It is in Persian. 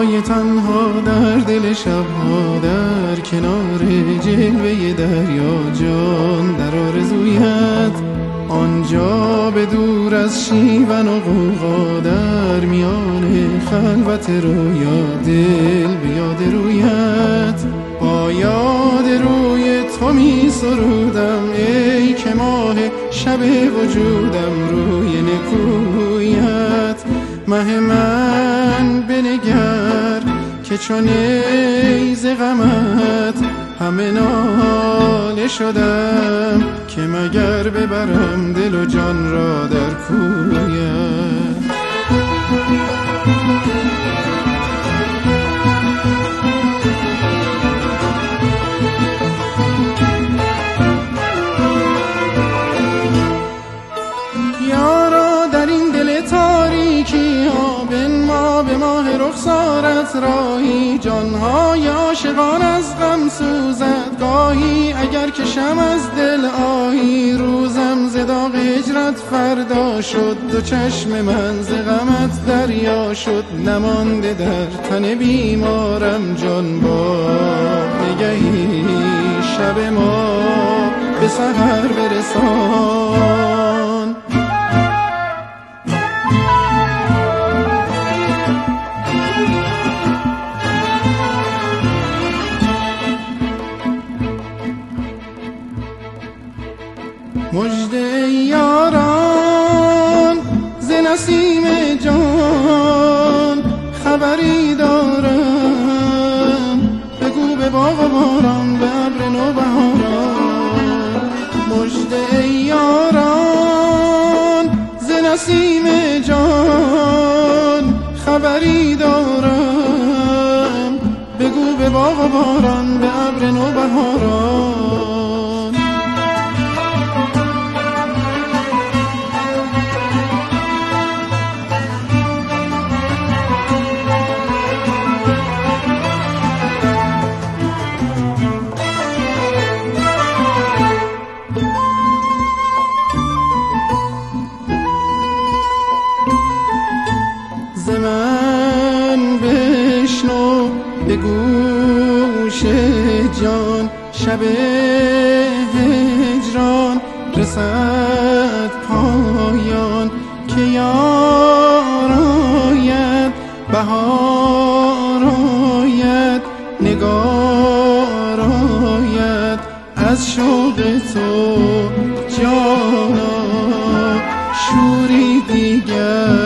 تنهای تنها در دل شبها در کنار جلوه دریا جان در آرزویت آنجا به دور از شیون و قوقا در میان خلوت رویا دل به یاد رویت. با یاد روی تو می سرودم ای که ماه شب وجودم روی نکویت. مه من بنگر که چون ایز غمت همه ناله شدم که مگر ببرم دل و جان را در کویت جانهای عاشقان از غم سوزد. گاهی اگر کشم از دل آهی روزم زداغ هجرت فردا شد. دو چشم من ز غمت دریا شد. نمانده در تن بیمارم جان با نگهی شب ما به سهر برسان. مجد یاران ز نسیم جان خبری دارم. بگو به باغ و باران به ابر نو مجد یاران ز نسیم جان خبری دارم. بگو به باغ و باران به ابر نو گوش جان شب هجران رسد پایان که یار آید بهار آید نگار آید از شوق تو جانا شوری دیگر.